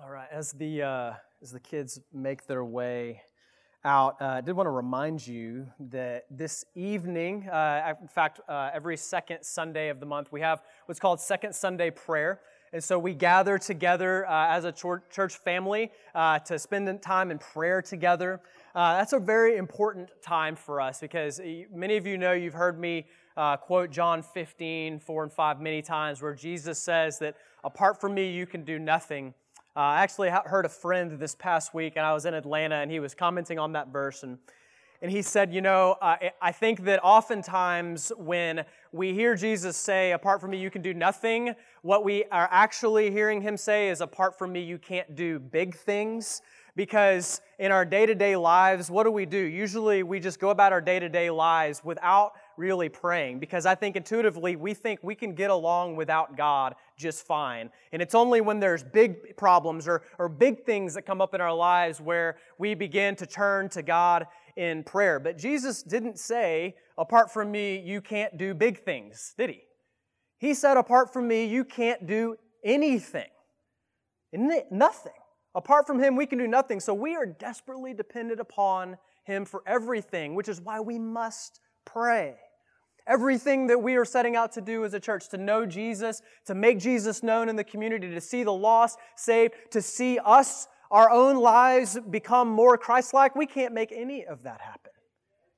All right, as the uh, as the kids make their way out, uh, I did want to remind you that this evening, uh, in fact, uh, every second Sunday of the month, we have what's called Second Sunday Prayer. And so we gather together uh, as a church family uh, to spend time in prayer together. that's a very important time for us because many of you know you've heard me quote John 15, 4 and 5 many times, where Jesus says that apart from me, you can do nothing. Uh, I actually heard a friend this past week, and I was in Atlanta, and he was commenting on that verse, and and he said, You know, uh, I think that oftentimes when we hear Jesus say, Apart from me, you can do nothing, what we are actually hearing him say is, Apart from me, you can't do big things. Because in our day to day lives, what do we do? Usually we just go about our day to day lives without really praying because I think intuitively we think we can get along without God just fine. And it's only when there's big problems or, or big things that come up in our lives where we begin to turn to God in prayer. But Jesus didn't say, apart from me, you can't do big things, did he? He said, apart from me, you can't do anything. Nothing. Apart from him, we can do nothing. So we are desperately dependent upon him for everything, which is why we must pray. Everything that we are setting out to do as a church, to know Jesus, to make Jesus known in the community, to see the lost saved, to see us, our own lives become more Christ like, we can't make any of that happen.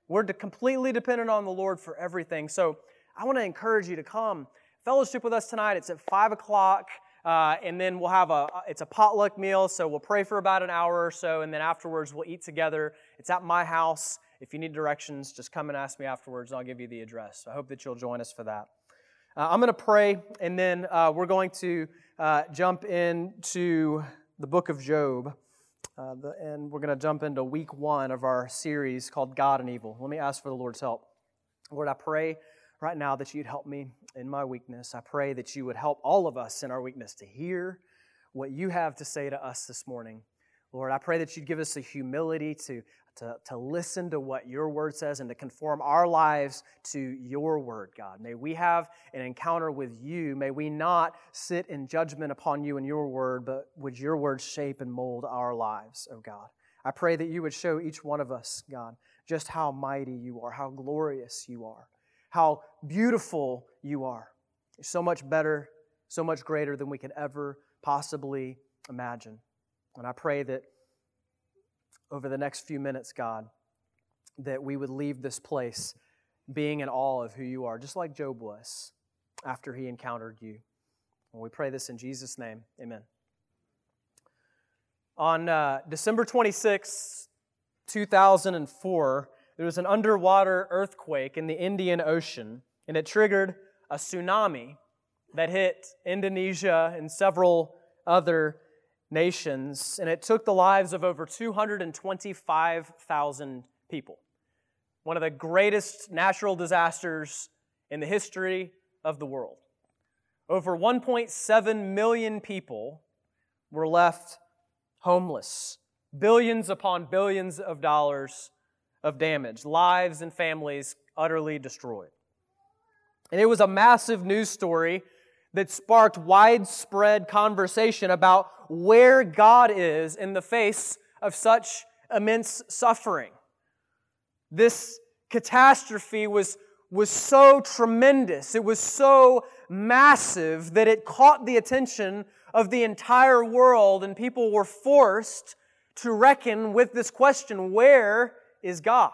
We're completely dependent on the Lord for everything. So I want to encourage you to come fellowship with us tonight. It's at 5 o'clock. Uh, and then we'll have a it's a potluck meal so we'll pray for about an hour or so and then afterwards we'll eat together it's at my house if you need directions, just come and ask me afterwards, and I'll give you the address. I hope that you'll join us for that. Uh, I'm going to pray, and then uh, we're going to uh, jump into the book of Job. Uh, the, and we're going to jump into week one of our series called God and Evil. Let me ask for the Lord's help. Lord, I pray right now that you'd help me in my weakness. I pray that you would help all of us in our weakness to hear what you have to say to us this morning. Lord, I pray that you'd give us the humility to to, to listen to what your word says and to conform our lives to your word, God. May we have an encounter with you. May we not sit in judgment upon you and your word, but would your word shape and mold our lives, oh God. I pray that you would show each one of us, God, just how mighty you are, how glorious you are, how beautiful you are. You're so much better, so much greater than we could ever possibly imagine. And I pray that over the next few minutes, God, that we would leave this place being in awe of who you are, just like Job was after he encountered you. And we pray this in Jesus' name. Amen. On uh, December 26, 2004, there was an underwater earthquake in the Indian Ocean, and it triggered a tsunami that hit Indonesia and several other nations, and it took the lives of over 225,000 people. One of the greatest natural disasters in the history of the world. Over 1.7 million people were left homeless. Billions upon billions of dollars of damage, lives and families utterly destroyed. And it was a massive news story that sparked widespread conversation about where God is in the face of such immense suffering. This catastrophe was, was so tremendous, it was so massive that it caught the attention of the entire world, and people were forced to reckon with this question where is God?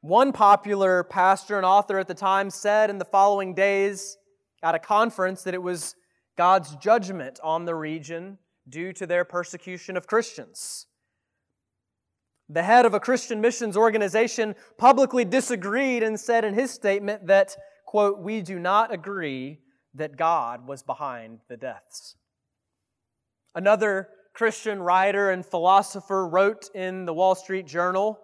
One popular pastor and author at the time said in the following days, at a conference that it was God's judgment on the region due to their persecution of Christians. The head of a Christian missions organization publicly disagreed and said in his statement that, quote, we do not agree that God was behind the deaths. Another Christian writer and philosopher wrote in the Wall Street Journal,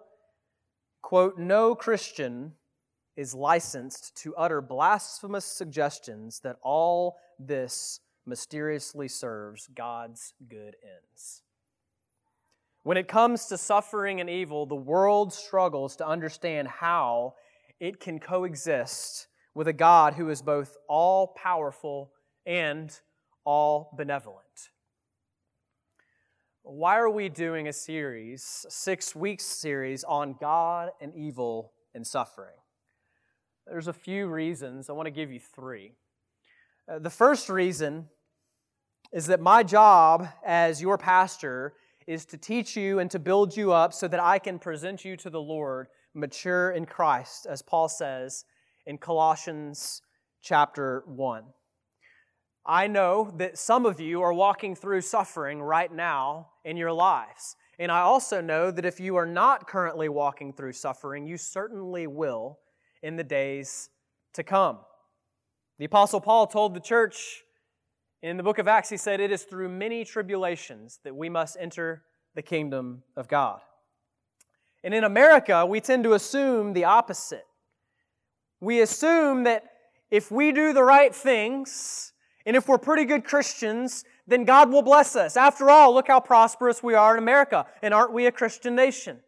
quote, no Christian is licensed to utter blasphemous suggestions that all this mysteriously serves God's good ends. When it comes to suffering and evil, the world struggles to understand how it can coexist with a God who is both all powerful and all benevolent. why are we doing a series, six weeks series, on God and evil and suffering? There's a few reasons. I want to give you three. Uh, the first reason is that my job as your pastor is to teach you and to build you up so that I can present you to the Lord mature in Christ, as Paul says in Colossians chapter 1. I know that some of you are walking through suffering right now in your lives. And I also know that if you are not currently walking through suffering, you certainly will in the days to come. The Apostle Paul told the church in the book of Acts, he said, It is through many tribulations that we must enter the kingdom of God. And in America, we tend to assume the opposite. We assume that if we do the right things, and if we're pretty good Christians, then God will bless us. After all, look how prosperous we are in America, and aren't we a Christian nation?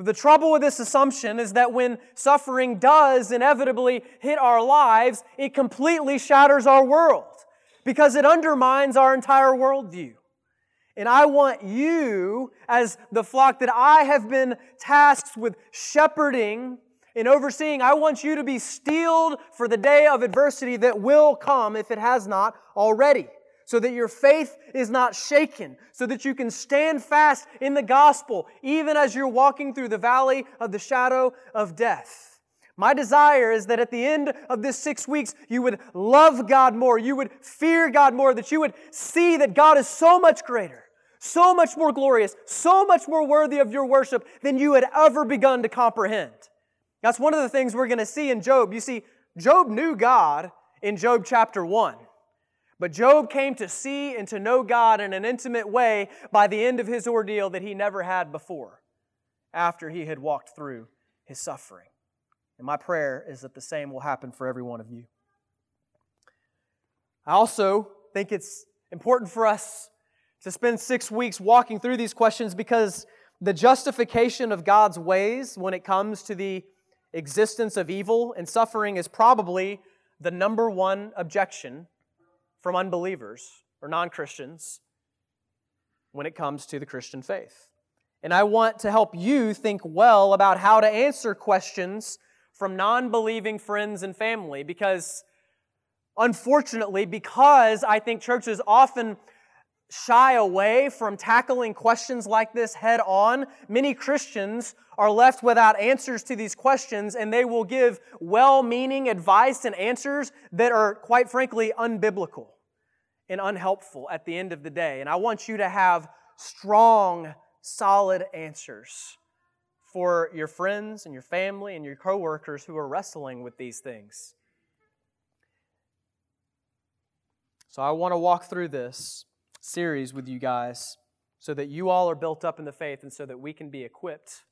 But the trouble with this assumption is that when suffering does inevitably hit our lives, it completely shatters our world because it undermines our entire worldview. And I want you, as the flock that I have been tasked with shepherding, and overseeing, I want you to be steeled for the day of adversity that will come if it has not already. So that your faith is not shaken, so that you can stand fast in the gospel, even as you're walking through the valley of the shadow of death. My desire is that at the end of this six weeks, you would love God more, you would fear God more, that you would see that God is so much greater, so much more glorious, so much more worthy of your worship than you had ever begun to comprehend. That's one of the things we're going to see in Job. You see, Job knew God in Job chapter 1. But Job came to see and to know God in an intimate way by the end of his ordeal that he never had before, after he had walked through his suffering. And my prayer is that the same will happen for every one of you. I also think it's important for us to spend six weeks walking through these questions because the justification of God's ways when it comes to the existence of evil and suffering is probably the number one objection from unbelievers or non Christians when it comes to the Christian faith. And I want to help you think well about how to answer questions from non believing friends and family because, unfortunately, because I think churches often shy away from tackling questions like this head on, many Christians are left without answers to these questions and they will give well meaning advice and answers that are, quite frankly, unbiblical and unhelpful at the end of the day. And I want you to have strong, solid answers for your friends and your family and your coworkers who are wrestling with these things. So I want to walk through this series with you guys so that you all are built up in the faith and so that we can be equipped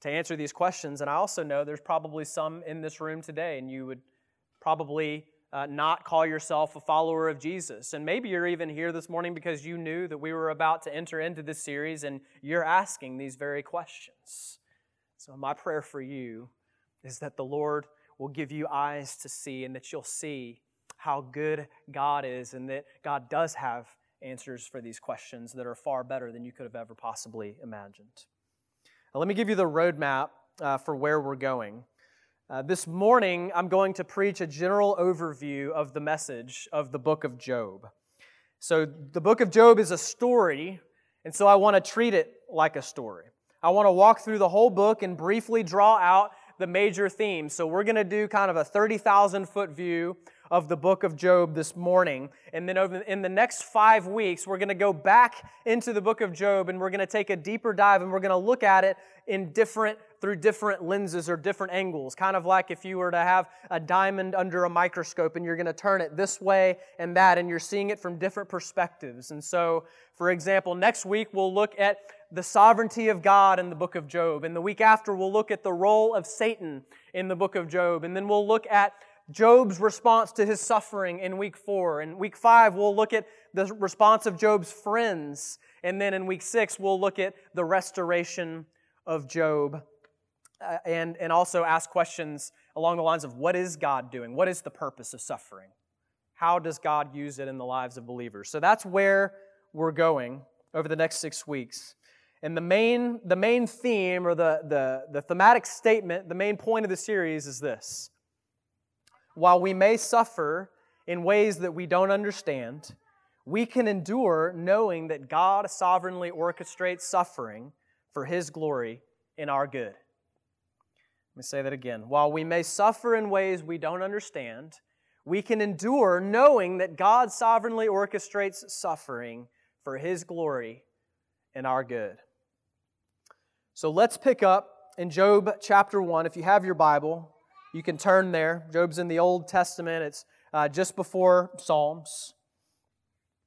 to answer these questions. And I also know there's probably some in this room today, and you would probably uh, not call yourself a follower of Jesus. And maybe you're even here this morning because you knew that we were about to enter into this series and you're asking these very questions. So, my prayer for you is that the Lord will give you eyes to see and that you'll see how good God is and that God does have answers for these questions that are far better than you could have ever possibly imagined. Now, let me give you the roadmap uh, for where we're going. Uh, this morning, I'm going to preach a general overview of the message of the book of Job. So, the book of Job is a story, and so I want to treat it like a story. I want to walk through the whole book and briefly draw out the major themes. So, we're going to do kind of a 30,000 foot view of the book of Job this morning. And then over in the next five weeks, we're going to go back into the book of Job and we're going to take a deeper dive and we're going to look at it in different through different lenses or different angles. Kind of like if you were to have a diamond under a microscope and you're going to turn it this way and that, and you're seeing it from different perspectives. And so, for example, next week we'll look at the sovereignty of God in the book of Job. And the week after, we'll look at the role of Satan in the book of Job. And then we'll look at Job's response to his suffering in week four. In week five, we'll look at the response of Job's friends. And then in week six, we'll look at the restoration of Job uh, and, and also ask questions along the lines of what is God doing? What is the purpose of suffering? How does God use it in the lives of believers? So that's where we're going over the next six weeks. And the main, the main theme or the, the, the thematic statement, the main point of the series is this While we may suffer in ways that we don't understand, we can endure knowing that God sovereignly orchestrates suffering for His glory in our good. Let me say that again. While we may suffer in ways we don't understand, we can endure knowing that God sovereignly orchestrates suffering for His glory and our good. So let's pick up in Job chapter 1. If you have your Bible, you can turn there. Job's in the Old Testament, it's uh, just before Psalms.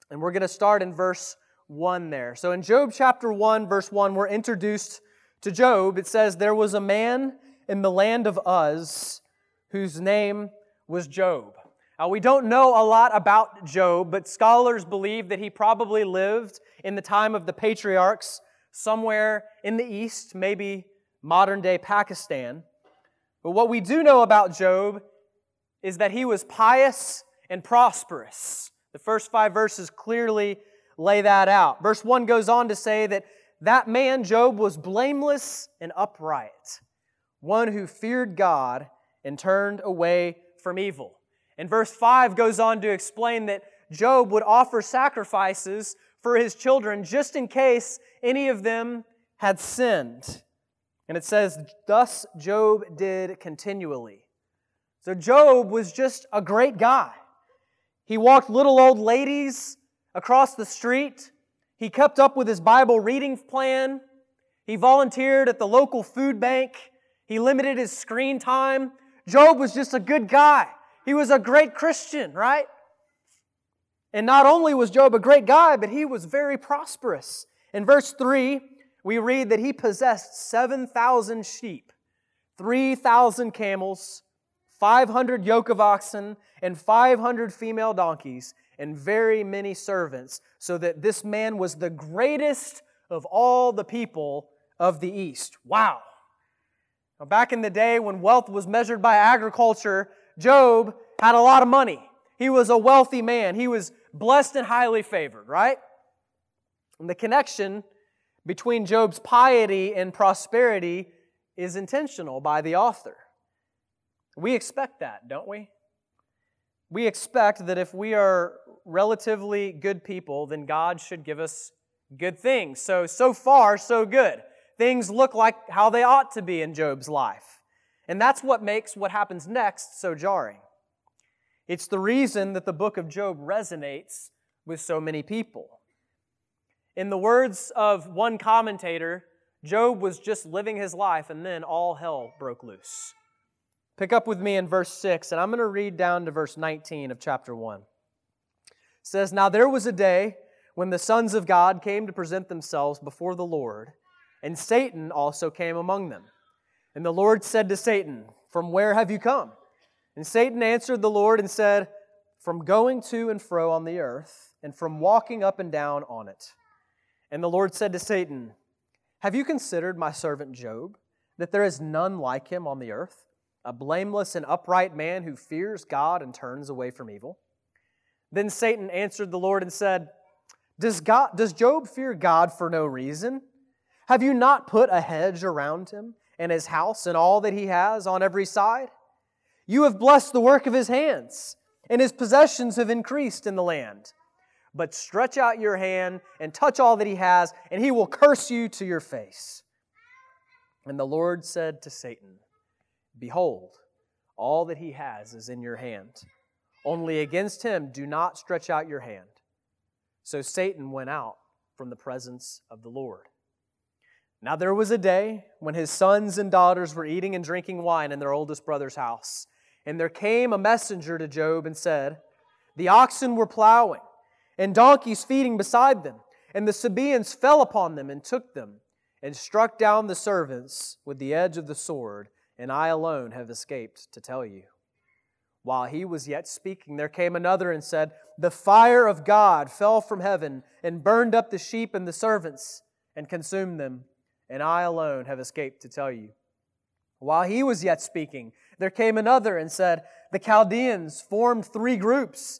And we're going to start in verse 1 there. So in Job chapter 1, verse 1, we're introduced to Job. It says, There was a man in the land of Uz whose name was Job. Uh, we don't know a lot about Job, but scholars believe that he probably lived in the time of the patriarchs somewhere in the east, maybe modern day Pakistan. But what we do know about Job is that he was pious and prosperous. The first five verses clearly lay that out. Verse 1 goes on to say that that man, Job, was blameless and upright, one who feared God and turned away from evil. And verse 5 goes on to explain that Job would offer sacrifices for his children just in case any of them had sinned. And it says, Thus Job did continually. So Job was just a great guy. He walked little old ladies across the street. He kept up with his Bible reading plan. He volunteered at the local food bank. He limited his screen time. Job was just a good guy. He was a great Christian, right? And not only was Job a great guy, but he was very prosperous. In verse 3, we read that he possessed 7,000 sheep, 3,000 camels, 500 yoke of oxen, and 500 female donkeys, and very many servants, so that this man was the greatest of all the people of the East. Wow. Now, back in the day when wealth was measured by agriculture, Job had a lot of money. He was a wealthy man. He was blessed and highly favored, right? And the connection between Job's piety and prosperity is intentional by the author. We expect that, don't we? We expect that if we are relatively good people, then God should give us good things. So, so far, so good. Things look like how they ought to be in Job's life. And that's what makes what happens next so jarring. It's the reason that the book of Job resonates with so many people. In the words of one commentator, Job was just living his life and then all hell broke loose. Pick up with me in verse 6, and I'm going to read down to verse 19 of chapter 1. It says, Now there was a day when the sons of God came to present themselves before the Lord, and Satan also came among them. And the Lord said to Satan, From where have you come? And Satan answered the Lord and said, From going to and fro on the earth, and from walking up and down on it. And the Lord said to Satan, Have you considered my servant Job, that there is none like him on the earth, a blameless and upright man who fears God and turns away from evil? Then Satan answered the Lord and said, Does, God, does Job fear God for no reason? Have you not put a hedge around him? and his house and all that he has on every side. You have blessed the work of his hands, and his possessions have increased in the land. But stretch out your hand and touch all that he has, and he will curse you to your face. And the Lord said to Satan, Behold, all that he has is in your hand. Only against him do not stretch out your hand. So Satan went out from the presence of the Lord. Now there was a day when his sons and daughters were eating and drinking wine in their oldest brother's house. And there came a messenger to Job and said, The oxen were plowing, and donkeys feeding beside them. And the Sabaeans fell upon them and took them, and struck down the servants with the edge of the sword, and I alone have escaped to tell you. While he was yet speaking, there came another and said, The fire of God fell from heaven and burned up the sheep and the servants and consumed them and I alone have escaped to tell you. While he was yet speaking, there came another and said, The Chaldeans formed three groups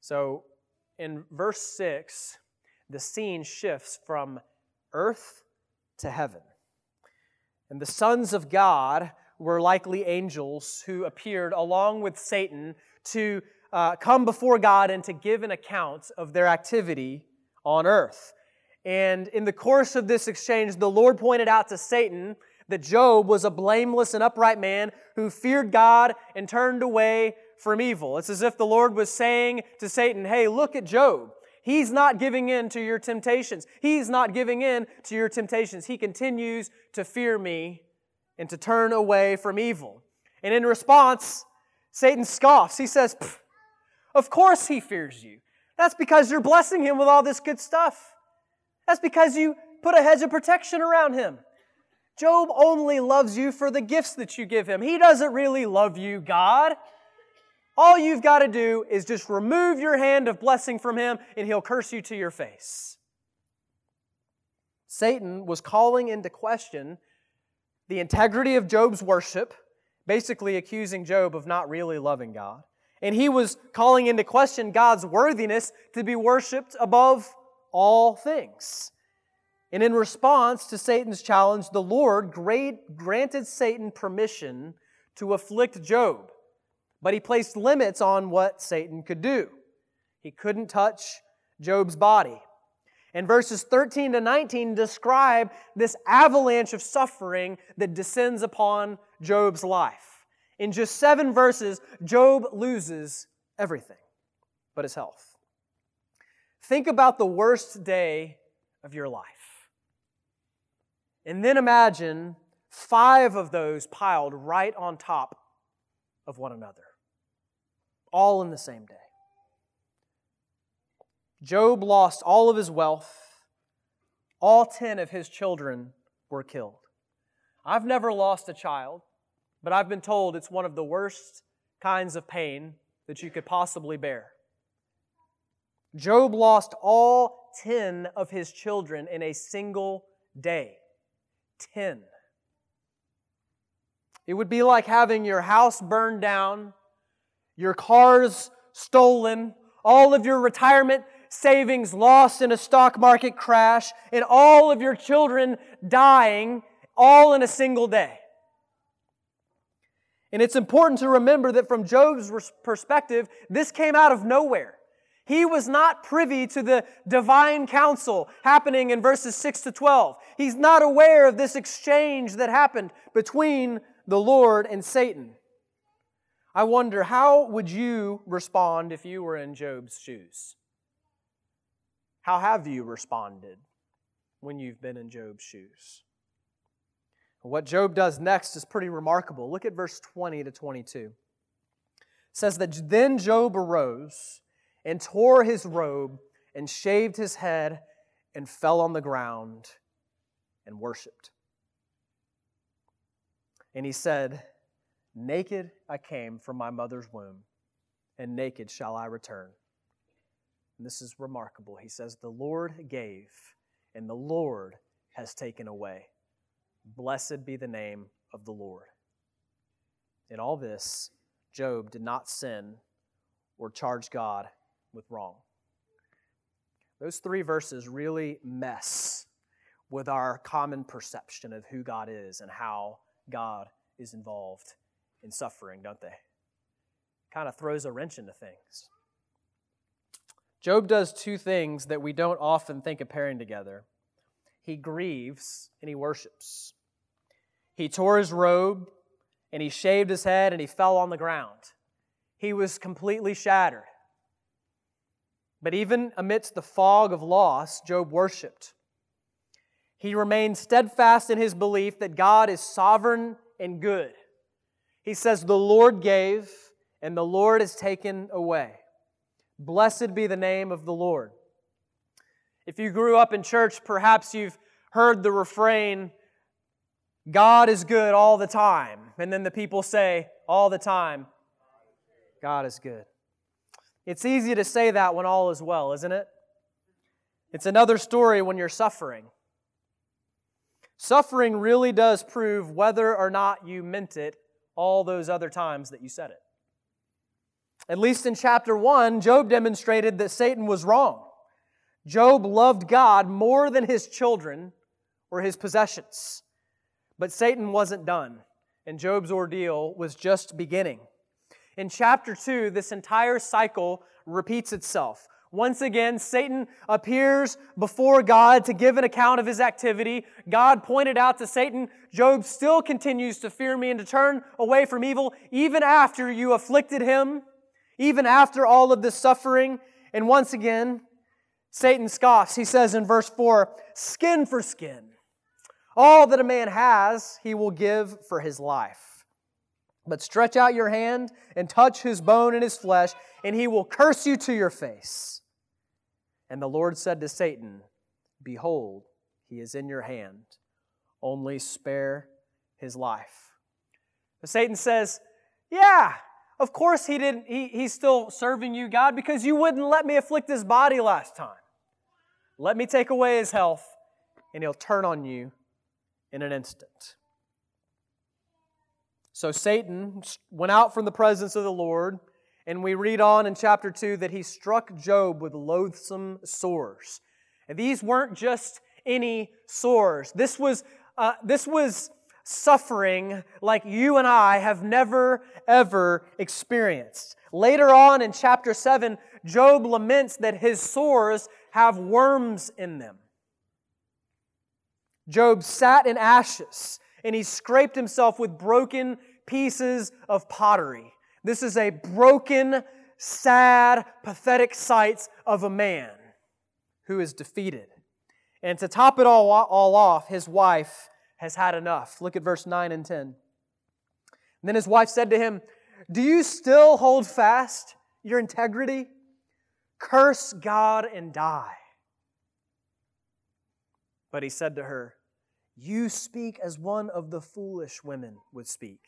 So in verse 6, the scene shifts from earth to heaven. And the sons of God were likely angels who appeared along with Satan to uh, come before God and to give an account of their activity on earth. And in the course of this exchange, the Lord pointed out to Satan that Job was a blameless and upright man who feared God and turned away from evil. It's as if the Lord was saying to Satan, Hey, look at Job. He's not giving in to your temptations. He's not giving in to your temptations. He continues to fear me and to turn away from evil. And in response, Satan scoffs. He says, Of course he fears you. That's because you're blessing him with all this good stuff. That's because you put a hedge of protection around him. Job only loves you for the gifts that you give him. He doesn't really love you, God. All you've got to do is just remove your hand of blessing from him, and he'll curse you to your face. Satan was calling into question the integrity of Job's worship, basically accusing Job of not really loving God. And he was calling into question God's worthiness to be worshiped above all things. And in response to Satan's challenge, the Lord granted Satan permission to afflict Job. But he placed limits on what Satan could do. He couldn't touch Job's body. And verses 13 to 19 describe this avalanche of suffering that descends upon Job's life. In just seven verses, Job loses everything but his health. Think about the worst day of your life. And then imagine five of those piled right on top of one another all in the same day. Job lost all of his wealth. All 10 of his children were killed. I've never lost a child, but I've been told it's one of the worst kinds of pain that you could possibly bear. Job lost all 10 of his children in a single day. 10. It would be like having your house burned down your cars stolen, all of your retirement savings lost in a stock market crash, and all of your children dying all in a single day. And it's important to remember that from Job's perspective, this came out of nowhere. He was not privy to the divine counsel happening in verses 6 to 12. He's not aware of this exchange that happened between the Lord and Satan. I wonder how would you respond if you were in Job's shoes? How have you responded when you've been in Job's shoes? What Job does next is pretty remarkable. Look at verse 20 to 22. It says that then Job arose and tore his robe and shaved his head and fell on the ground and worshiped. And he said, Naked I came from my mother's womb, and naked shall I return. And this is remarkable. He says, The Lord gave, and the Lord has taken away. Blessed be the name of the Lord. In all this, Job did not sin or charge God with wrong. Those three verses really mess with our common perception of who God is and how God is involved in suffering, don't they? Kind of throws a wrench into things. Job does two things that we don't often think of pairing together he grieves and he worships. He tore his robe and he shaved his head and he fell on the ground. He was completely shattered. But even amidst the fog of loss, Job worshiped. He remained steadfast in his belief that God is sovereign and good. He says, The Lord gave, and the Lord has taken away. Blessed be the name of the Lord. If you grew up in church, perhaps you've heard the refrain, God is good all the time. And then the people say, all the time, God is good. It's easy to say that when all is well, isn't it? It's another story when you're suffering. Suffering really does prove whether or not you meant it all those other times that you said it. At least in chapter 1, Job demonstrated that Satan was wrong. Job loved God more than his children or his possessions. But Satan wasn't done, and Job's ordeal was just beginning. In chapter 2, this entire cycle repeats itself. Once again, Satan appears before God to give an account of his activity. God pointed out to Satan, Job still continues to fear me and to turn away from evil even after you afflicted him, even after all of this suffering. And once again, Satan scoffs. He says in verse 4 skin for skin. All that a man has, he will give for his life. But stretch out your hand and touch his bone and his flesh, and he will curse you to your face. And the Lord said to Satan, Behold, he is in your hand. Only spare his life. But Satan says, Yeah, of course he didn't, he, he's still serving you, God, because you wouldn't let me afflict his body last time. Let me take away his health, and he'll turn on you in an instant. So Satan went out from the presence of the Lord and we read on in chapter 2 that he struck Job with loathsome sores. And these weren't just any sores. This was, uh, this was suffering like you and I have never, ever experienced. Later on in chapter 7, Job laments that his sores have worms in them. Job sat in ashes and he scraped himself with broken pieces of pottery. This is a broken, sad, pathetic sight of a man who is defeated. And to top it all, all off, his wife has had enough. Look at verse 9 and 10. And then his wife said to him, Do you still hold fast your integrity? Curse God and die. But he said to her, You speak as one of the foolish women would speak.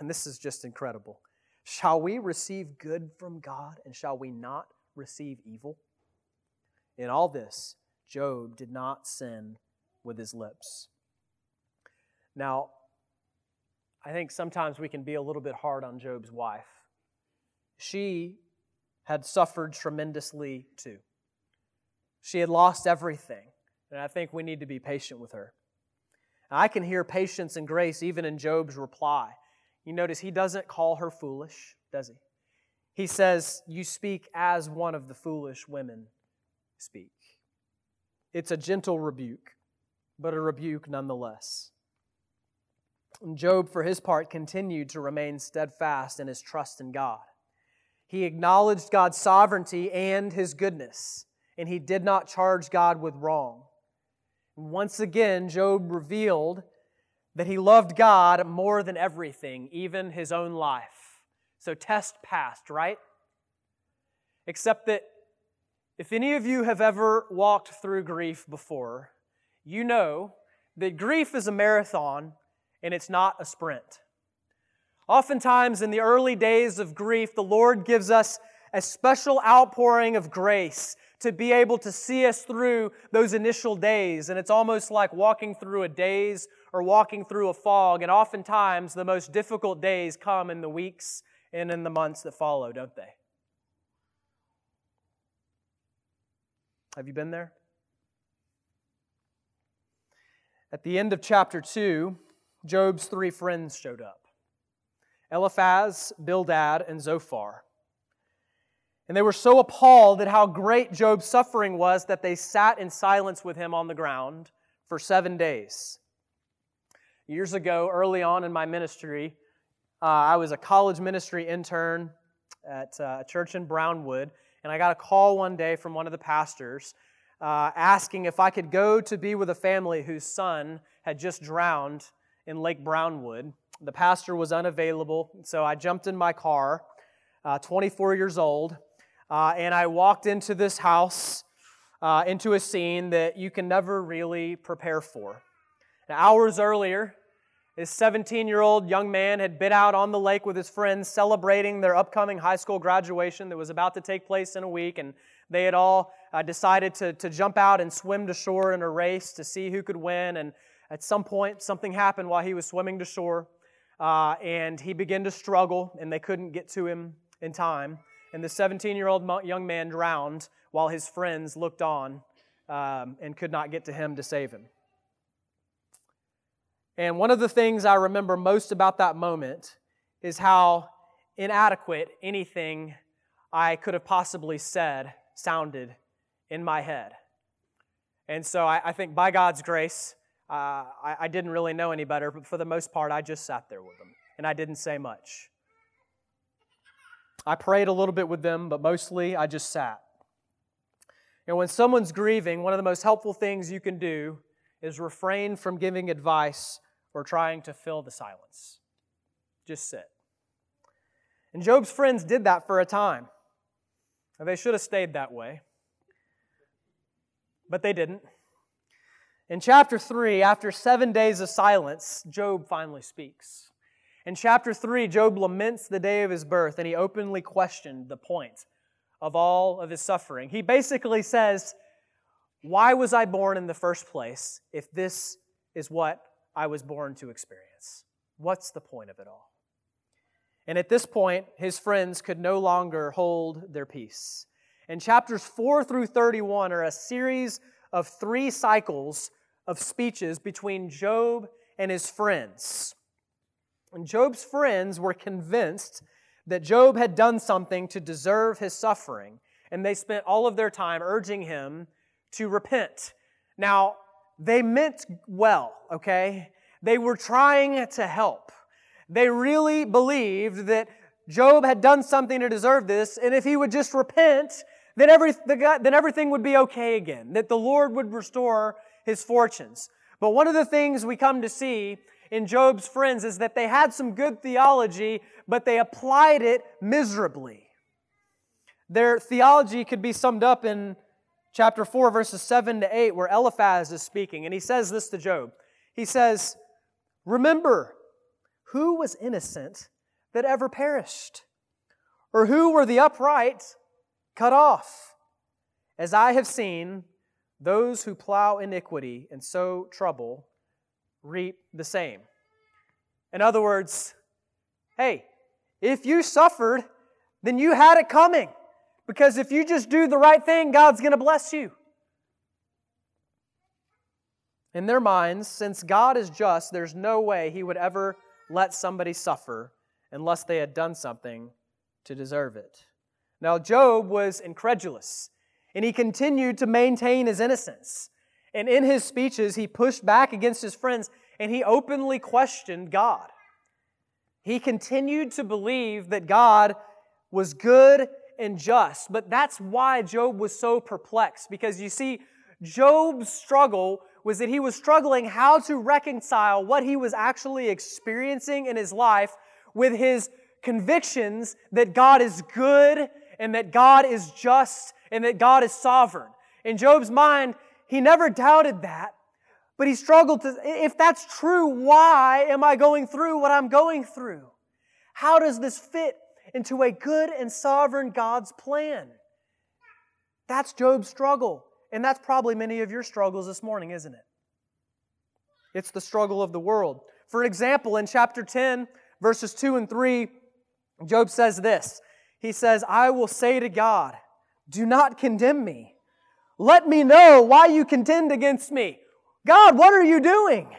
And this is just incredible. Shall we receive good from God and shall we not receive evil? In all this, Job did not sin with his lips. Now, I think sometimes we can be a little bit hard on Job's wife. She had suffered tremendously too. She had lost everything, and I think we need to be patient with her. I can hear patience and grace even in Job's reply. You notice he doesn't call her foolish, does he? He says, You speak as one of the foolish women speak. It's a gentle rebuke, but a rebuke nonetheless. And Job, for his part, continued to remain steadfast in his trust in God. He acknowledged God's sovereignty and his goodness, and he did not charge God with wrong. Once again, Job revealed that he loved God more than everything, even his own life. So test passed, right? Except that if any of you have ever walked through grief before, you know that grief is a marathon and it's not a sprint. Oftentimes, in the early days of grief, the Lord gives us a special outpouring of grace to be able to see us through those initial days. And it's almost like walking through a daze or walking through a fog. And oftentimes, the most difficult days come in the weeks and in the months that follow, don't they? Have you been there? At the end of chapter 2, Job's three friends showed up Eliphaz, Bildad, and Zophar. And they were so appalled at how great Job's suffering was that they sat in silence with him on the ground for seven days. Years ago, early on in my ministry, uh, I was a college ministry intern at uh, a church in Brownwood, and I got a call one day from one of the pastors uh, asking if I could go to be with a family whose son had just drowned in Lake Brownwood. The pastor was unavailable, so I jumped in my car, uh, 24 years old. uh, and I walked into this house, uh, into a scene that you can never really prepare for. Now, hours earlier, this 17 year old young man had been out on the lake with his friends celebrating their upcoming high school graduation that was about to take place in a week, and they had all uh, decided to, to jump out and swim to shore in a race to see who could win. And at some point, something happened while he was swimming to shore, uh, and he began to struggle, and they couldn't get to him in time. And the 17 year old young man drowned while his friends looked on um, and could not get to him to save him. And one of the things I remember most about that moment is how inadequate anything I could have possibly said sounded in my head. And so I, I think by God's grace, uh, I, I didn't really know any better, but for the most part, I just sat there with them and I didn't say much. I prayed a little bit with them, but mostly I just sat. And when someone's grieving, one of the most helpful things you can do is refrain from giving advice or trying to fill the silence. Just sit. And Job's friends did that for a time. They should have stayed that way. But they didn't. In chapter 3, after seven days of silence, Job finally speaks. In chapter 3, Job laments the day of his birth and he openly questioned the point of all of his suffering. He basically says, Why was I born in the first place if this is what I was born to experience? What's the point of it all? And at this point, his friends could no longer hold their peace. And chapters 4 through 31 are a series of three cycles of speeches between Job and his friends. And Job's friends were convinced that Job had done something to deserve his suffering, and they spent all of their time urging him to repent. Now, they meant well, okay? They were trying to help. They really believed that Job had done something to deserve this, and if he would just repent, then, every, the, then everything would be okay again, that the Lord would restore his fortunes. But one of the things we come to see in Job's friends is that they had some good theology, but they applied it miserably. Their theology could be summed up in chapter 4, verses 7 to 8, where Eliphaz is speaking, and he says this to Job. He says, Remember, who was innocent that ever perished? Or who were the upright cut off? As I have seen, those who plow iniquity and sow trouble reap the same. In other words, hey, if you suffered, then you had it coming. Because if you just do the right thing, God's going to bless you. In their minds, since God is just, there's no way He would ever let somebody suffer unless they had done something to deserve it. Now, Job was incredulous, and he continued to maintain his innocence. And in his speeches, he pushed back against his friends and he openly questioned God. He continued to believe that God was good and just. But that's why Job was so perplexed because you see, Job's struggle was that he was struggling how to reconcile what he was actually experiencing in his life with his convictions that God is good and that God is just and that God is sovereign. In Job's mind, he never doubted that, but he struggled to, if that's true, why am I going through what I'm going through? How does this fit into a good and sovereign God's plan? That's Job's struggle. And that's probably many of your struggles this morning, isn't it? It's the struggle of the world. For example, in chapter 10, verses 2 and 3, Job says this He says, I will say to God, Do not condemn me. Let me know why you contend against me. God, what are you doing?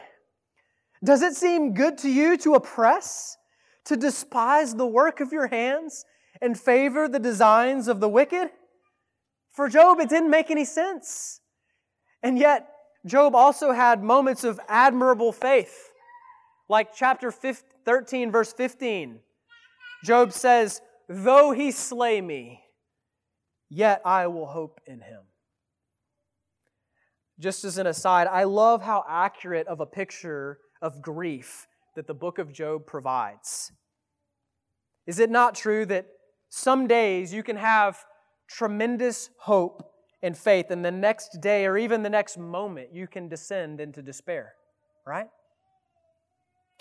Does it seem good to you to oppress, to despise the work of your hands, and favor the designs of the wicked? For Job, it didn't make any sense. And yet, Job also had moments of admirable faith. Like chapter 13, verse 15. Job says, Though he slay me, yet I will hope in him. Just as an aside, I love how accurate of a picture of grief that the book of Job provides. Is it not true that some days you can have tremendous hope and faith, and the next day or even the next moment, you can descend into despair, right?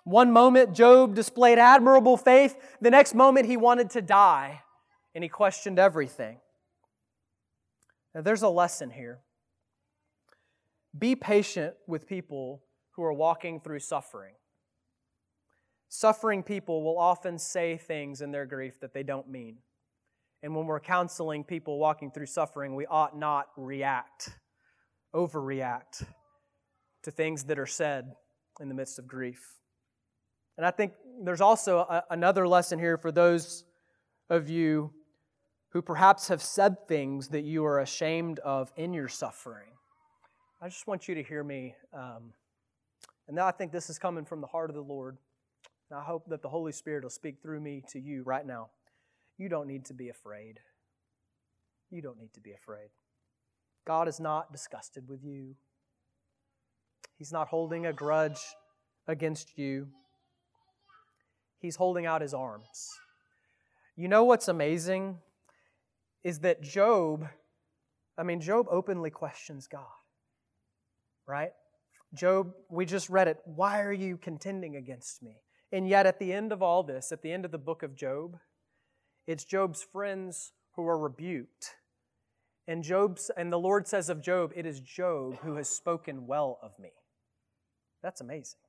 One moment, Job displayed admirable faith. The next moment, he wanted to die and he questioned everything. Now, there's a lesson here. Be patient with people who are walking through suffering. Suffering people will often say things in their grief that they don't mean. And when we're counseling people walking through suffering, we ought not react, overreact to things that are said in the midst of grief. And I think there's also a, another lesson here for those of you who perhaps have said things that you are ashamed of in your suffering. I just want you to hear me. Um, and now I think this is coming from the heart of the Lord. And I hope that the Holy Spirit will speak through me to you right now. You don't need to be afraid. You don't need to be afraid. God is not disgusted with you, He's not holding a grudge against you. He's holding out His arms. You know what's amazing? Is that Job, I mean, Job openly questions God, right? Job, we just read it. Why are you contending against me? And yet, at the end of all this, at the end of the book of Job, it's Job's friends who are rebuked. And Job's and the Lord says of Job, it is Job who has spoken well of me. That's amazing.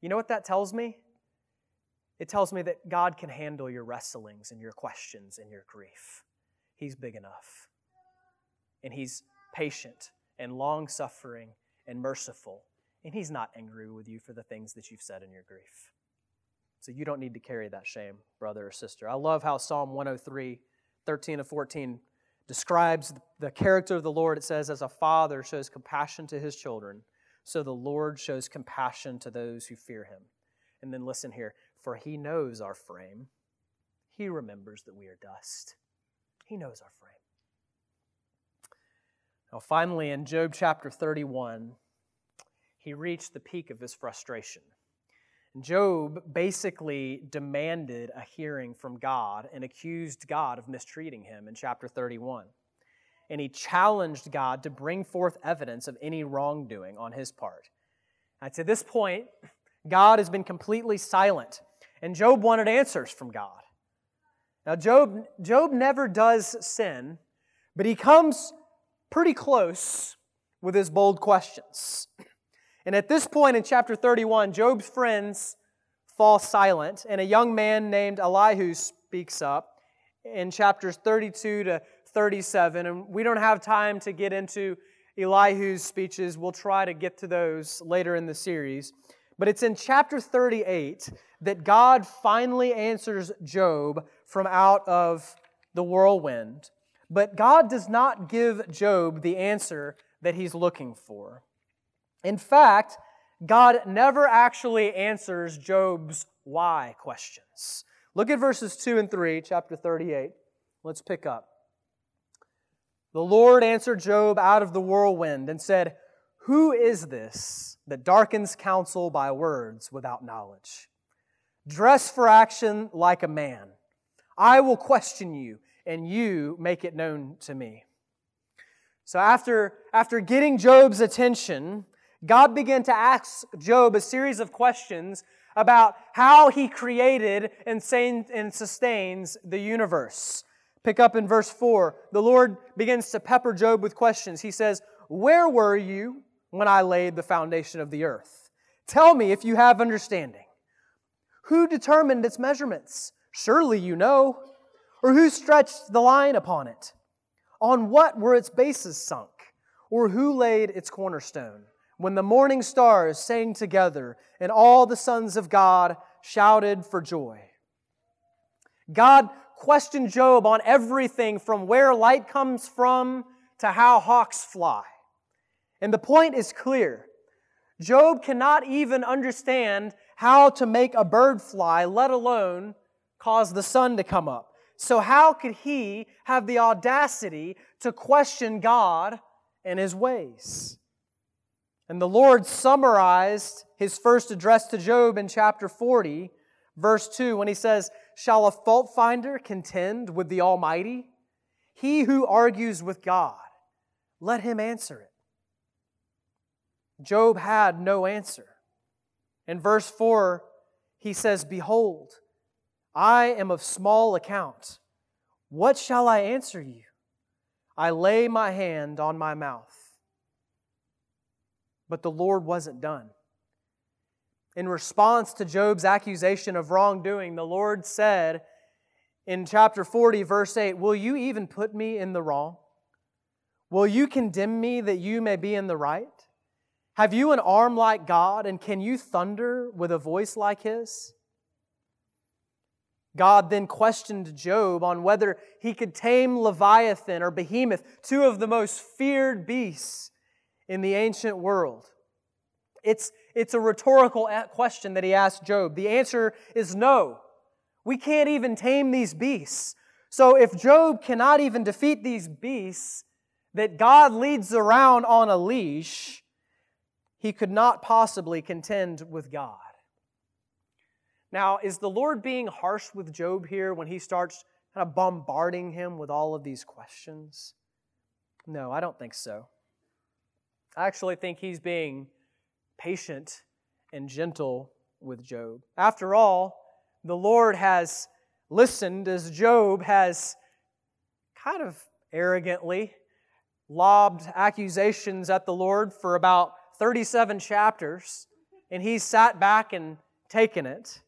You know what that tells me? It tells me that God can handle your wrestlings and your questions and your grief. He's big enough. And He's patient and long suffering and merciful. And He's not angry with you for the things that you've said in your grief. So you don't need to carry that shame, brother or sister. I love how Psalm 103, 13 and 14 describes the character of the Lord. It says, As a father shows compassion to his children, so the Lord shows compassion to those who fear him. And then listen here, for he knows our frame. He remembers that we are dust. He knows our frame. Now, finally, in Job chapter 31, he reached the peak of his frustration. Job basically demanded a hearing from God and accused God of mistreating him in chapter 31. And he challenged God to bring forth evidence of any wrongdoing on his part. And to this point, God has been completely silent, and Job wanted answers from God. Now, Job, Job never does sin, but he comes pretty close with his bold questions. And at this point in chapter 31, Job's friends fall silent, and a young man named Elihu speaks up in chapters 32 to 37. And we don't have time to get into Elihu's speeches. We'll try to get to those later in the series. But it's in chapter 38 that God finally answers Job from out of the whirlwind. But God does not give Job the answer that he's looking for. In fact, God never actually answers Job's why questions. Look at verses 2 and 3, chapter 38. Let's pick up. The Lord answered Job out of the whirlwind and said, Who is this that darkens counsel by words without knowledge? Dress for action like a man. I will question you, and you make it known to me. So after, after getting Job's attention, God began to ask Job a series of questions about how he created and sustains the universe. Pick up in verse 4. The Lord begins to pepper Job with questions. He says, Where were you when I laid the foundation of the earth? Tell me if you have understanding. Who determined its measurements? Surely you know. Or who stretched the line upon it? On what were its bases sunk? Or who laid its cornerstone? When the morning stars sang together and all the sons of God shouted for joy. God questioned Job on everything from where light comes from to how hawks fly. And the point is clear. Job cannot even understand how to make a bird fly, let alone cause the sun to come up. So, how could he have the audacity to question God and his ways? And the Lord summarized his first address to Job in chapter 40, verse 2, when he says, Shall a fault finder contend with the Almighty? He who argues with God, let him answer it. Job had no answer. In verse 4, he says, Behold, I am of small account. What shall I answer you? I lay my hand on my mouth. But the Lord wasn't done. In response to Job's accusation of wrongdoing, the Lord said in chapter 40, verse 8, Will you even put me in the wrong? Will you condemn me that you may be in the right? Have you an arm like God, and can you thunder with a voice like his? God then questioned Job on whether he could tame Leviathan or Behemoth, two of the most feared beasts in the ancient world. It's, it's a rhetorical question that he asked Job. The answer is no. We can't even tame these beasts. So if Job cannot even defeat these beasts that God leads around on a leash, he could not possibly contend with God. Now, is the Lord being harsh with Job here when he starts kind of bombarding him with all of these questions? No, I don't think so. I actually think he's being patient and gentle with Job. After all, the Lord has listened as Job has kind of arrogantly lobbed accusations at the Lord for about 37 chapters, and he's sat back and taken it.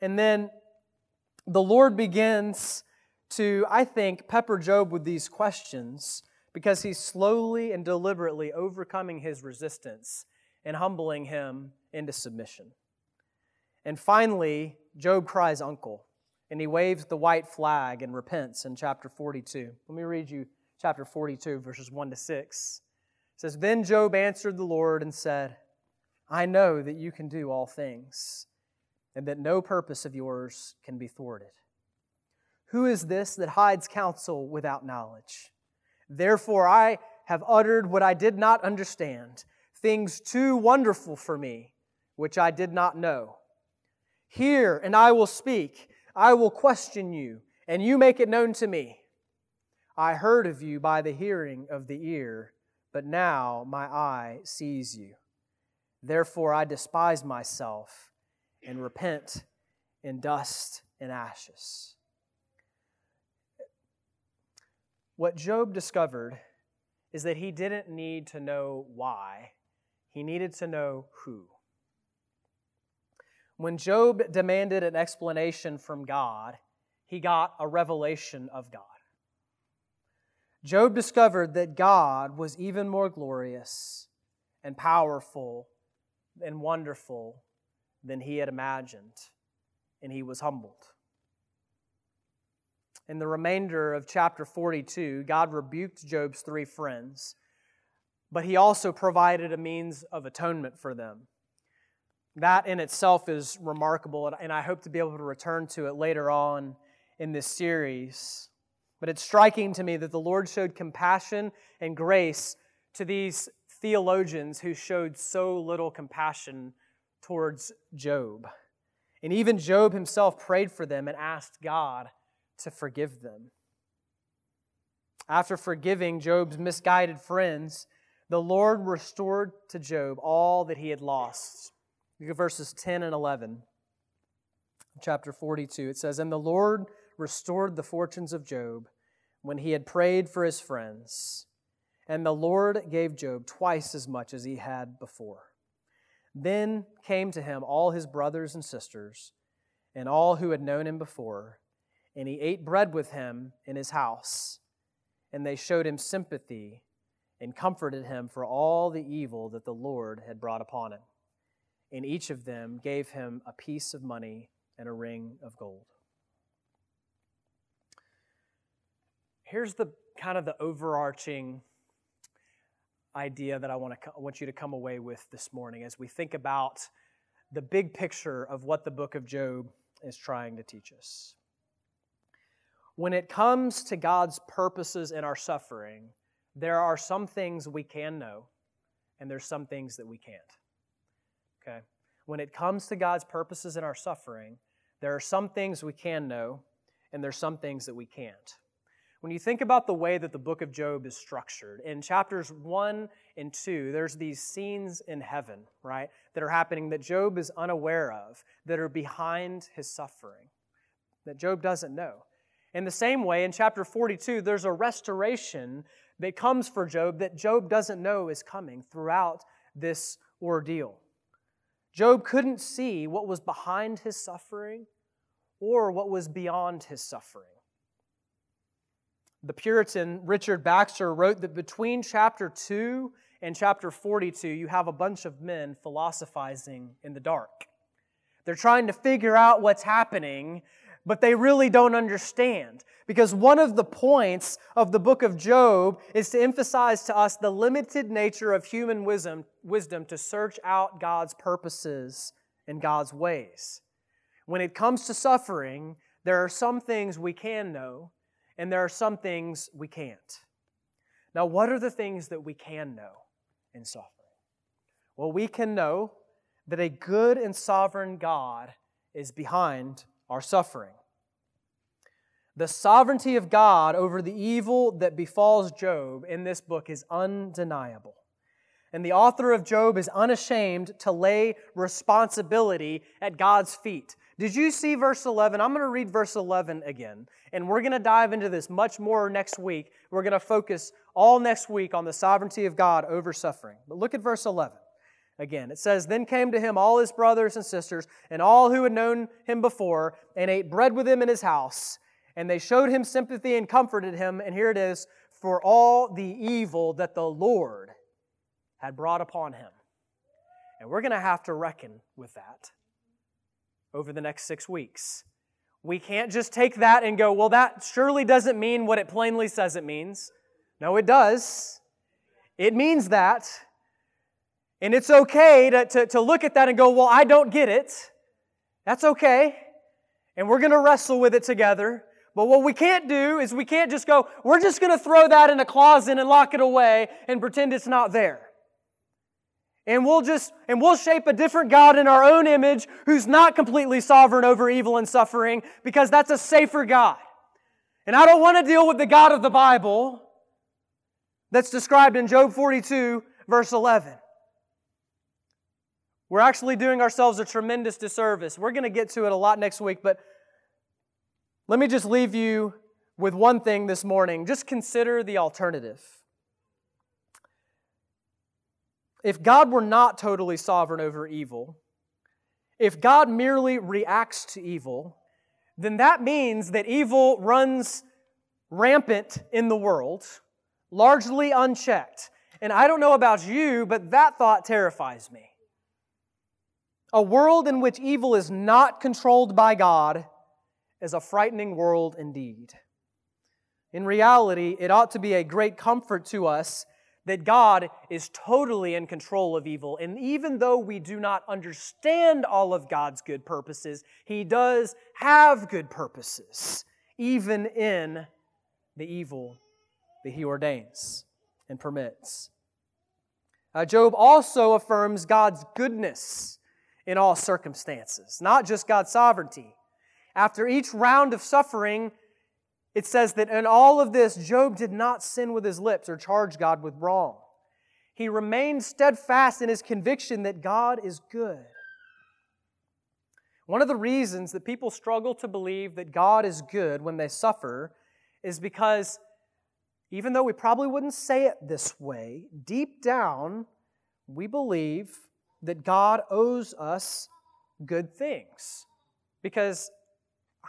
And then the Lord begins to, I think, pepper Job with these questions because he's slowly and deliberately overcoming his resistance and humbling him into submission. And finally, Job cries, Uncle, and he waves the white flag and repents in chapter 42. Let me read you chapter 42, verses 1 to 6. It says, Then Job answered the Lord and said, I know that you can do all things and that no purpose of yours can be thwarted. Who is this that hides counsel without knowledge? Therefore, I have uttered what I did not understand, things too wonderful for me, which I did not know. Hear, and I will speak. I will question you, and you make it known to me. I heard of you by the hearing of the ear, but now my eye sees you. Therefore, I despise myself and repent in dust and ashes. What Job discovered is that he didn't need to know why, he needed to know who. When Job demanded an explanation from God, he got a revelation of God. Job discovered that God was even more glorious and powerful and wonderful than he had imagined, and he was humbled. In the remainder of chapter 42, God rebuked Job's three friends, but he also provided a means of atonement for them. That in itself is remarkable, and I hope to be able to return to it later on in this series. But it's striking to me that the Lord showed compassion and grace to these theologians who showed so little compassion towards Job. And even Job himself prayed for them and asked God to forgive them. After forgiving Job's misguided friends, the Lord restored to Job all that he had lost. Look at verses 10 and 11. Chapter 42, it says, And the Lord restored the fortunes of Job when he had prayed for his friends. And the Lord gave Job twice as much as he had before. Then came to him all his brothers and sisters, and all who had known him before, and he ate bread with him in his house. And they showed him sympathy and comforted him for all the evil that the Lord had brought upon him. And each of them gave him a piece of money and a ring of gold. Here's the kind of the overarching idea that I want, to, I want you to come away with this morning as we think about the big picture of what the book of Job is trying to teach us. When it comes to God's purposes in our suffering, there are some things we can know, and there's some things that we can't. Okay? When it comes to God's purposes in our suffering, there are some things we can know, and there's some things that we can't. When you think about the way that the book of Job is structured, in chapters 1 and 2, there's these scenes in heaven, right, that are happening that Job is unaware of, that are behind his suffering, that Job doesn't know. In the same way, in chapter 42, there's a restoration that comes for Job that Job doesn't know is coming throughout this ordeal. Job couldn't see what was behind his suffering or what was beyond his suffering. The Puritan Richard Baxter wrote that between chapter 2 and chapter 42, you have a bunch of men philosophizing in the dark. They're trying to figure out what's happening, but they really don't understand. Because one of the points of the book of Job is to emphasize to us the limited nature of human wisdom, wisdom to search out God's purposes and God's ways. When it comes to suffering, there are some things we can know, and there are some things we can't. Now, what are the things that we can know in suffering? Well, we can know that a good and sovereign God is behind our suffering. The sovereignty of God over the evil that befalls Job in this book is undeniable. And the author of Job is unashamed to lay responsibility at God's feet. Did you see verse 11? I'm going to read verse 11 again. And we're going to dive into this much more next week. We're going to focus all next week on the sovereignty of God over suffering. But look at verse 11 again. It says, Then came to him all his brothers and sisters, and all who had known him before, and ate bread with him in his house. And they showed him sympathy and comforted him. And here it is for all the evil that the Lord had brought upon him. And we're going to have to reckon with that over the next six weeks. We can't just take that and go, well, that surely doesn't mean what it plainly says it means. No, it does. It means that. And it's okay to, to, to look at that and go, well, I don't get it. That's okay. And we're going to wrestle with it together. But what we can't do is we can't just go, we're just going to throw that in a closet and lock it away and pretend it's not there. And we'll just, and we'll shape a different God in our own image who's not completely sovereign over evil and suffering because that's a safer God. And I don't want to deal with the God of the Bible that's described in Job 42, verse 11. We're actually doing ourselves a tremendous disservice. We're going to get to it a lot next week, but let me just leave you with one thing this morning. Just consider the alternative. If God were not totally sovereign over evil, if God merely reacts to evil, then that means that evil runs rampant in the world, largely unchecked. And I don't know about you, but that thought terrifies me. A world in which evil is not controlled by God is a frightening world indeed. In reality, it ought to be a great comfort to us that God is totally in control of evil. And even though we do not understand all of God's good purposes, He does have good purposes, even in the evil that He ordains and permits. Uh, Job also affirms God's goodness in all circumstances, not just God's sovereignty. After each round of suffering, it says that in all of this, Job did not sin with his lips or charge God with wrong. He remained steadfast in his conviction that God is good. One of the reasons that people struggle to believe that God is good when they suffer is because even though we probably wouldn't say it this way, deep down, we believe that God owes us good things. Because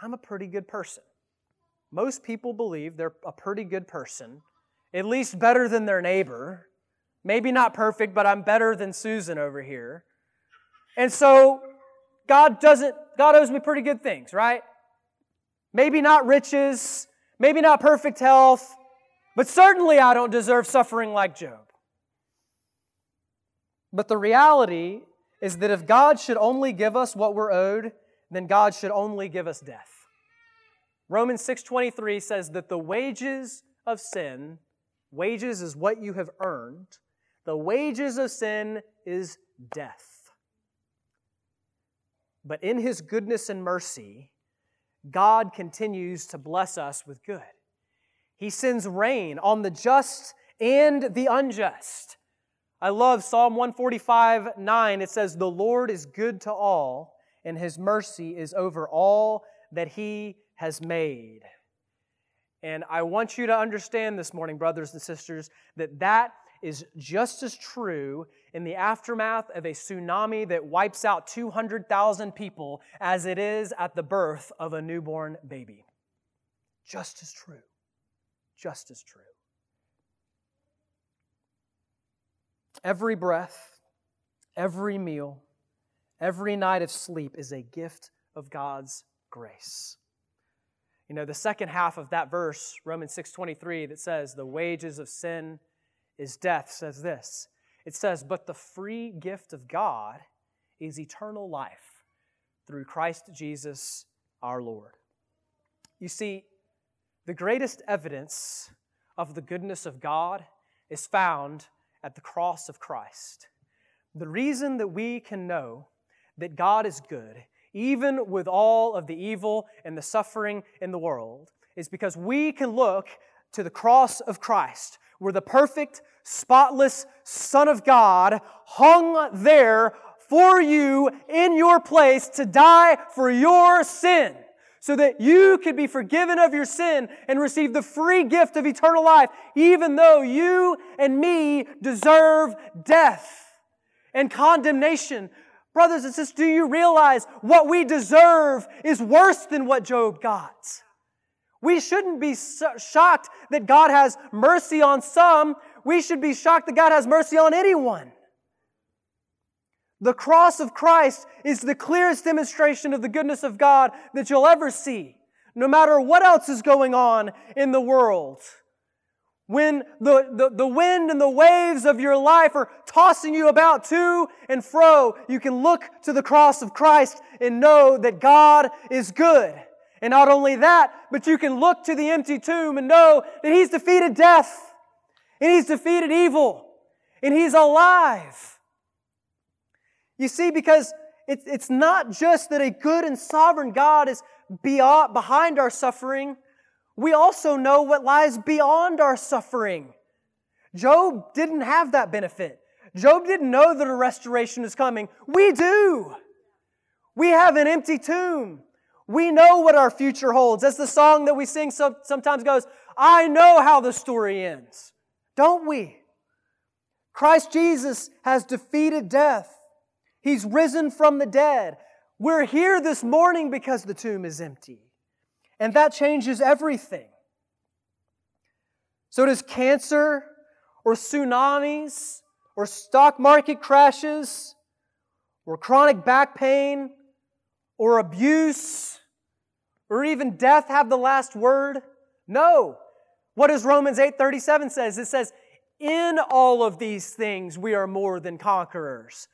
I'm a pretty good person. Most people believe they're a pretty good person, at least better than their neighbor. Maybe not perfect, but I'm better than Susan over here. And so God doesn't, God owes me pretty good things, right? Maybe not riches, maybe not perfect health, but certainly I don't deserve suffering like Job. But the reality is that if God should only give us what we're owed, then God should only give us death. Romans 6:23 says that the wages of sin, wages is what you have earned, the wages of sin is death. But in his goodness and mercy, God continues to bless us with good. He sends rain on the just and the unjust. I love Psalm 145 9. It says, The Lord is good to all, and his mercy is over all that he has made. And I want you to understand this morning, brothers and sisters, that that is just as true in the aftermath of a tsunami that wipes out 200,000 people as it is at the birth of a newborn baby. Just as true. Just as true. Every breath, every meal, every night of sleep is a gift of God's grace. You know, the second half of that verse, Romans 6:23 that says the wages of sin is death says this. It says, "But the free gift of God is eternal life through Christ Jesus our Lord." You see, the greatest evidence of the goodness of God is found at the cross of Christ. The reason that we can know that God is good, even with all of the evil and the suffering in the world, is because we can look to the cross of Christ, where the perfect, spotless Son of God hung there for you in your place to die for your sin so that you could be forgiven of your sin and receive the free gift of eternal life, even though you and me deserve death and condemnation. Brothers and sisters, do you realize what we deserve is worse than what Job got? We shouldn't be shocked that God has mercy on some. We should be shocked that God has mercy on anyone. The cross of Christ is the clearest demonstration of the goodness of God that you'll ever see, no matter what else is going on in the world. When the, the, the wind and the waves of your life are tossing you about to and fro, you can look to the cross of Christ and know that God is good. And not only that, but you can look to the empty tomb and know that He's defeated death and He's defeated evil and He's alive. You see, because it's, not just that a good and sovereign God is behind our suffering, we also know what lies beyond our suffering. Job didn't have that benefit. Job didn't know that a restoration is coming. We do. We have an empty tomb. We know what our future holds. As the song that we sing sometimes goes, I know how the story ends. Don't we? Christ Jesus has defeated death. He's risen from the dead. We're here this morning because the tomb is empty. And that changes everything. So, does cancer or tsunamis or stock market crashes or chronic back pain or abuse or even death have the last word? No. What does Romans 8:37 says? It says, "In all of these things we are more than conquerors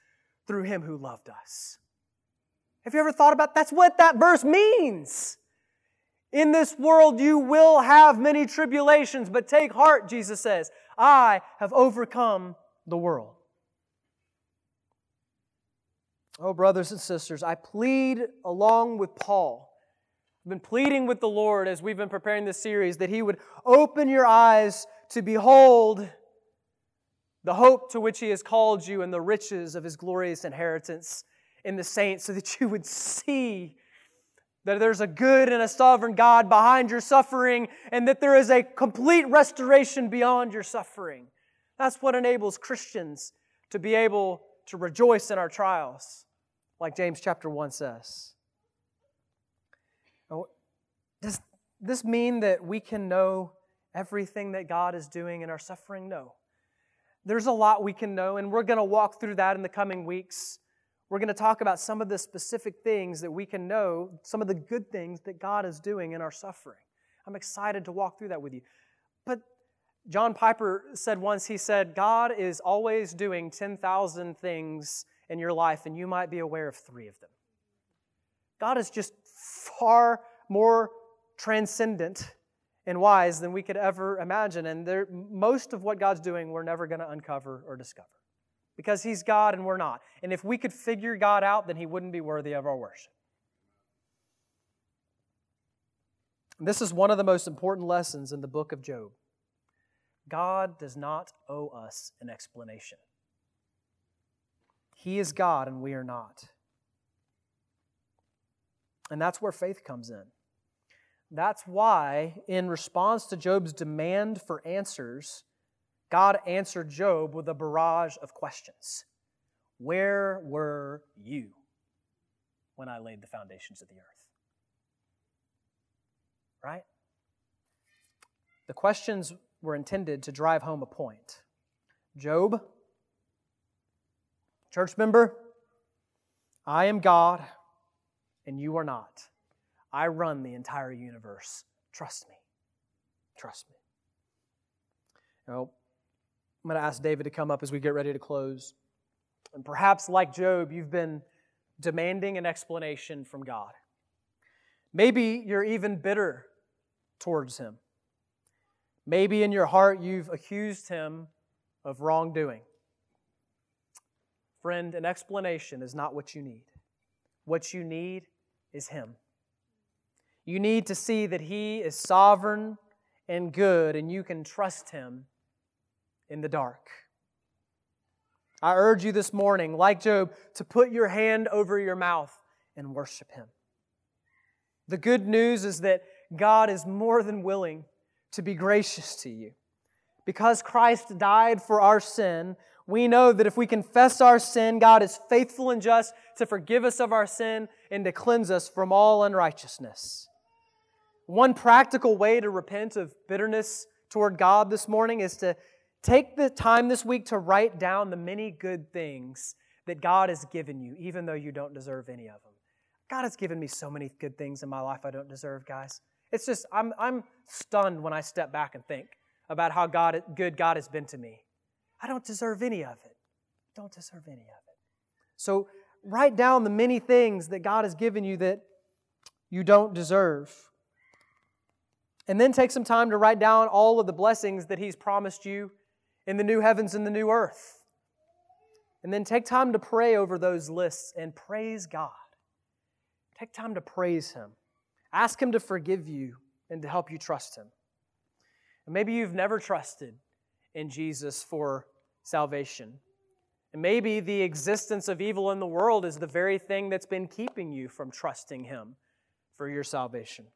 through him who loved us. Have you ever thought about that's what that verse means? In this world you will have many tribulations, but take heart, Jesus says, I have overcome the world. Oh, brothers and sisters, I plead along with Paul. I've been pleading with the Lord as we've been preparing this series that He would open your eyes to behold the hope to which He has called you, and the riches of His glorious inheritance in the saints, so that you would see that there's a good and a sovereign God behind your suffering, and that there is a complete restoration beyond your suffering. That's what enables Christians to be able to rejoice in our trials, like James chapter 1 says. Does this mean that we can know everything that God is doing in our suffering? No. There's a lot we can know, and we're going to walk through that in the coming weeks. We're going to talk about some of the specific things that we can know, some of the good things that God is doing in our suffering. I'm excited to walk through that with you. But John Piper said once, he said, God is always doing 10,000 things in your life, and you might be aware of three of them. God is just far more transcendent and wise than we could ever imagine. And there, most of what God's doing, we're never going to uncover or discover because He's God and we're not. And if we could figure God out, then He wouldn't be worthy of our worship. This is one of the most important lessons in the book of Job. God does not owe us an explanation. He is God and we are not. And that's where faith comes in. That's why, in response to Job's demand for answers, God answered Job with a barrage of questions. Where were you when I laid the foundations of the earth? Right? The questions were intended to drive home a point. Job, church member, I am God and you are not. I run the entire universe. Trust me. Trust me. Now, I'm going to ask David to come up as we get ready to close. And perhaps, like Job, you've been demanding an explanation from God. Maybe you're even bitter towards Him. Maybe in your heart you've accused Him of wrongdoing. Friend, an explanation is not what you need. What you need is Him. You need to see that He is sovereign and good, and you can trust Him in the dark. I urge you this morning, like Job, to put your hand over your mouth and worship Him. The good news is that God is more than willing to be gracious to you. Because Christ died for our sin, we know that if we confess our sin, God is faithful and just to forgive us of our sin and to cleanse us from all unrighteousness. One practical way to repent of bitterness toward God this morning is to take the time this week to write down the many good things that God has given you, even though you don't deserve any of them. God has given me so many good things in my life I don't deserve, guys. It's just, I'm, I'm stunned when I step back and think about how God, good God has been to me. I don't deserve any of it. Don't deserve any of it. So write down the many things that God has given you that you don't deserve. And then take some time to write down all of the blessings that He's promised you in the new heavens and the new earth. And then take time to pray over those lists and praise God. Take time to praise Him. Ask Him to forgive you and to help you trust Him. And maybe you've never trusted in Jesus for salvation. And maybe the existence of evil in the world is the very thing that's been keeping you from trusting Him for your salvation.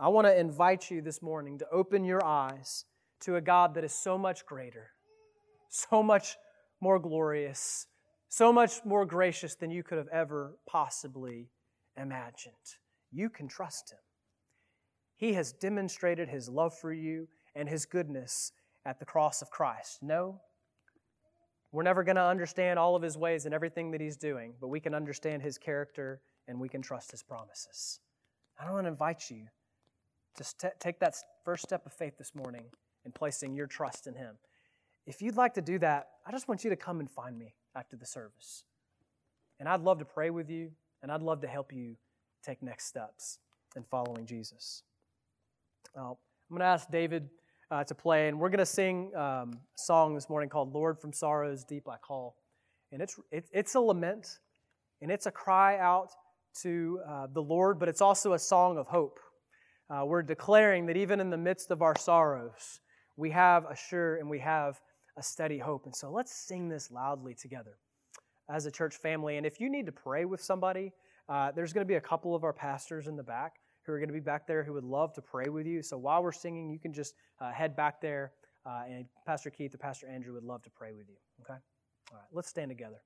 I want to invite you this morning to open your eyes to a God that is so much greater, so much more glorious, so much more gracious than you could have ever possibly imagined. You can trust Him. He has demonstrated His love for you and His goodness at the cross of Christ. No, we're never going to understand all of His ways and everything that He's doing, but we can understand His character and we can trust His promises. I want to invite you to t- take that first step of faith this morning in placing your trust in Him. If you'd like to do that, I just want you to come and find me after the service. And I'd love to pray with you, and I'd love to help you take next steps in following Jesus. Now, I'm going to ask David uh, to play, and we're going to sing um, a song this morning called Lord from Sorrows Deep I Call. And it's, it, it's a lament, and it's a cry out to uh, the Lord, but it's also a song of hope. Uh, we're declaring that even in the midst of our sorrows, we have a sure and we have a steady hope. And so let's sing this loudly together as a church family. And if you need to pray with somebody, uh, there's going to be a couple of our pastors in the back who are going to be back there who would love to pray with you. So while we're singing, you can just uh, head back there, uh, and Pastor Keith or Pastor Andrew would love to pray with you. Okay? All right, let's stand together.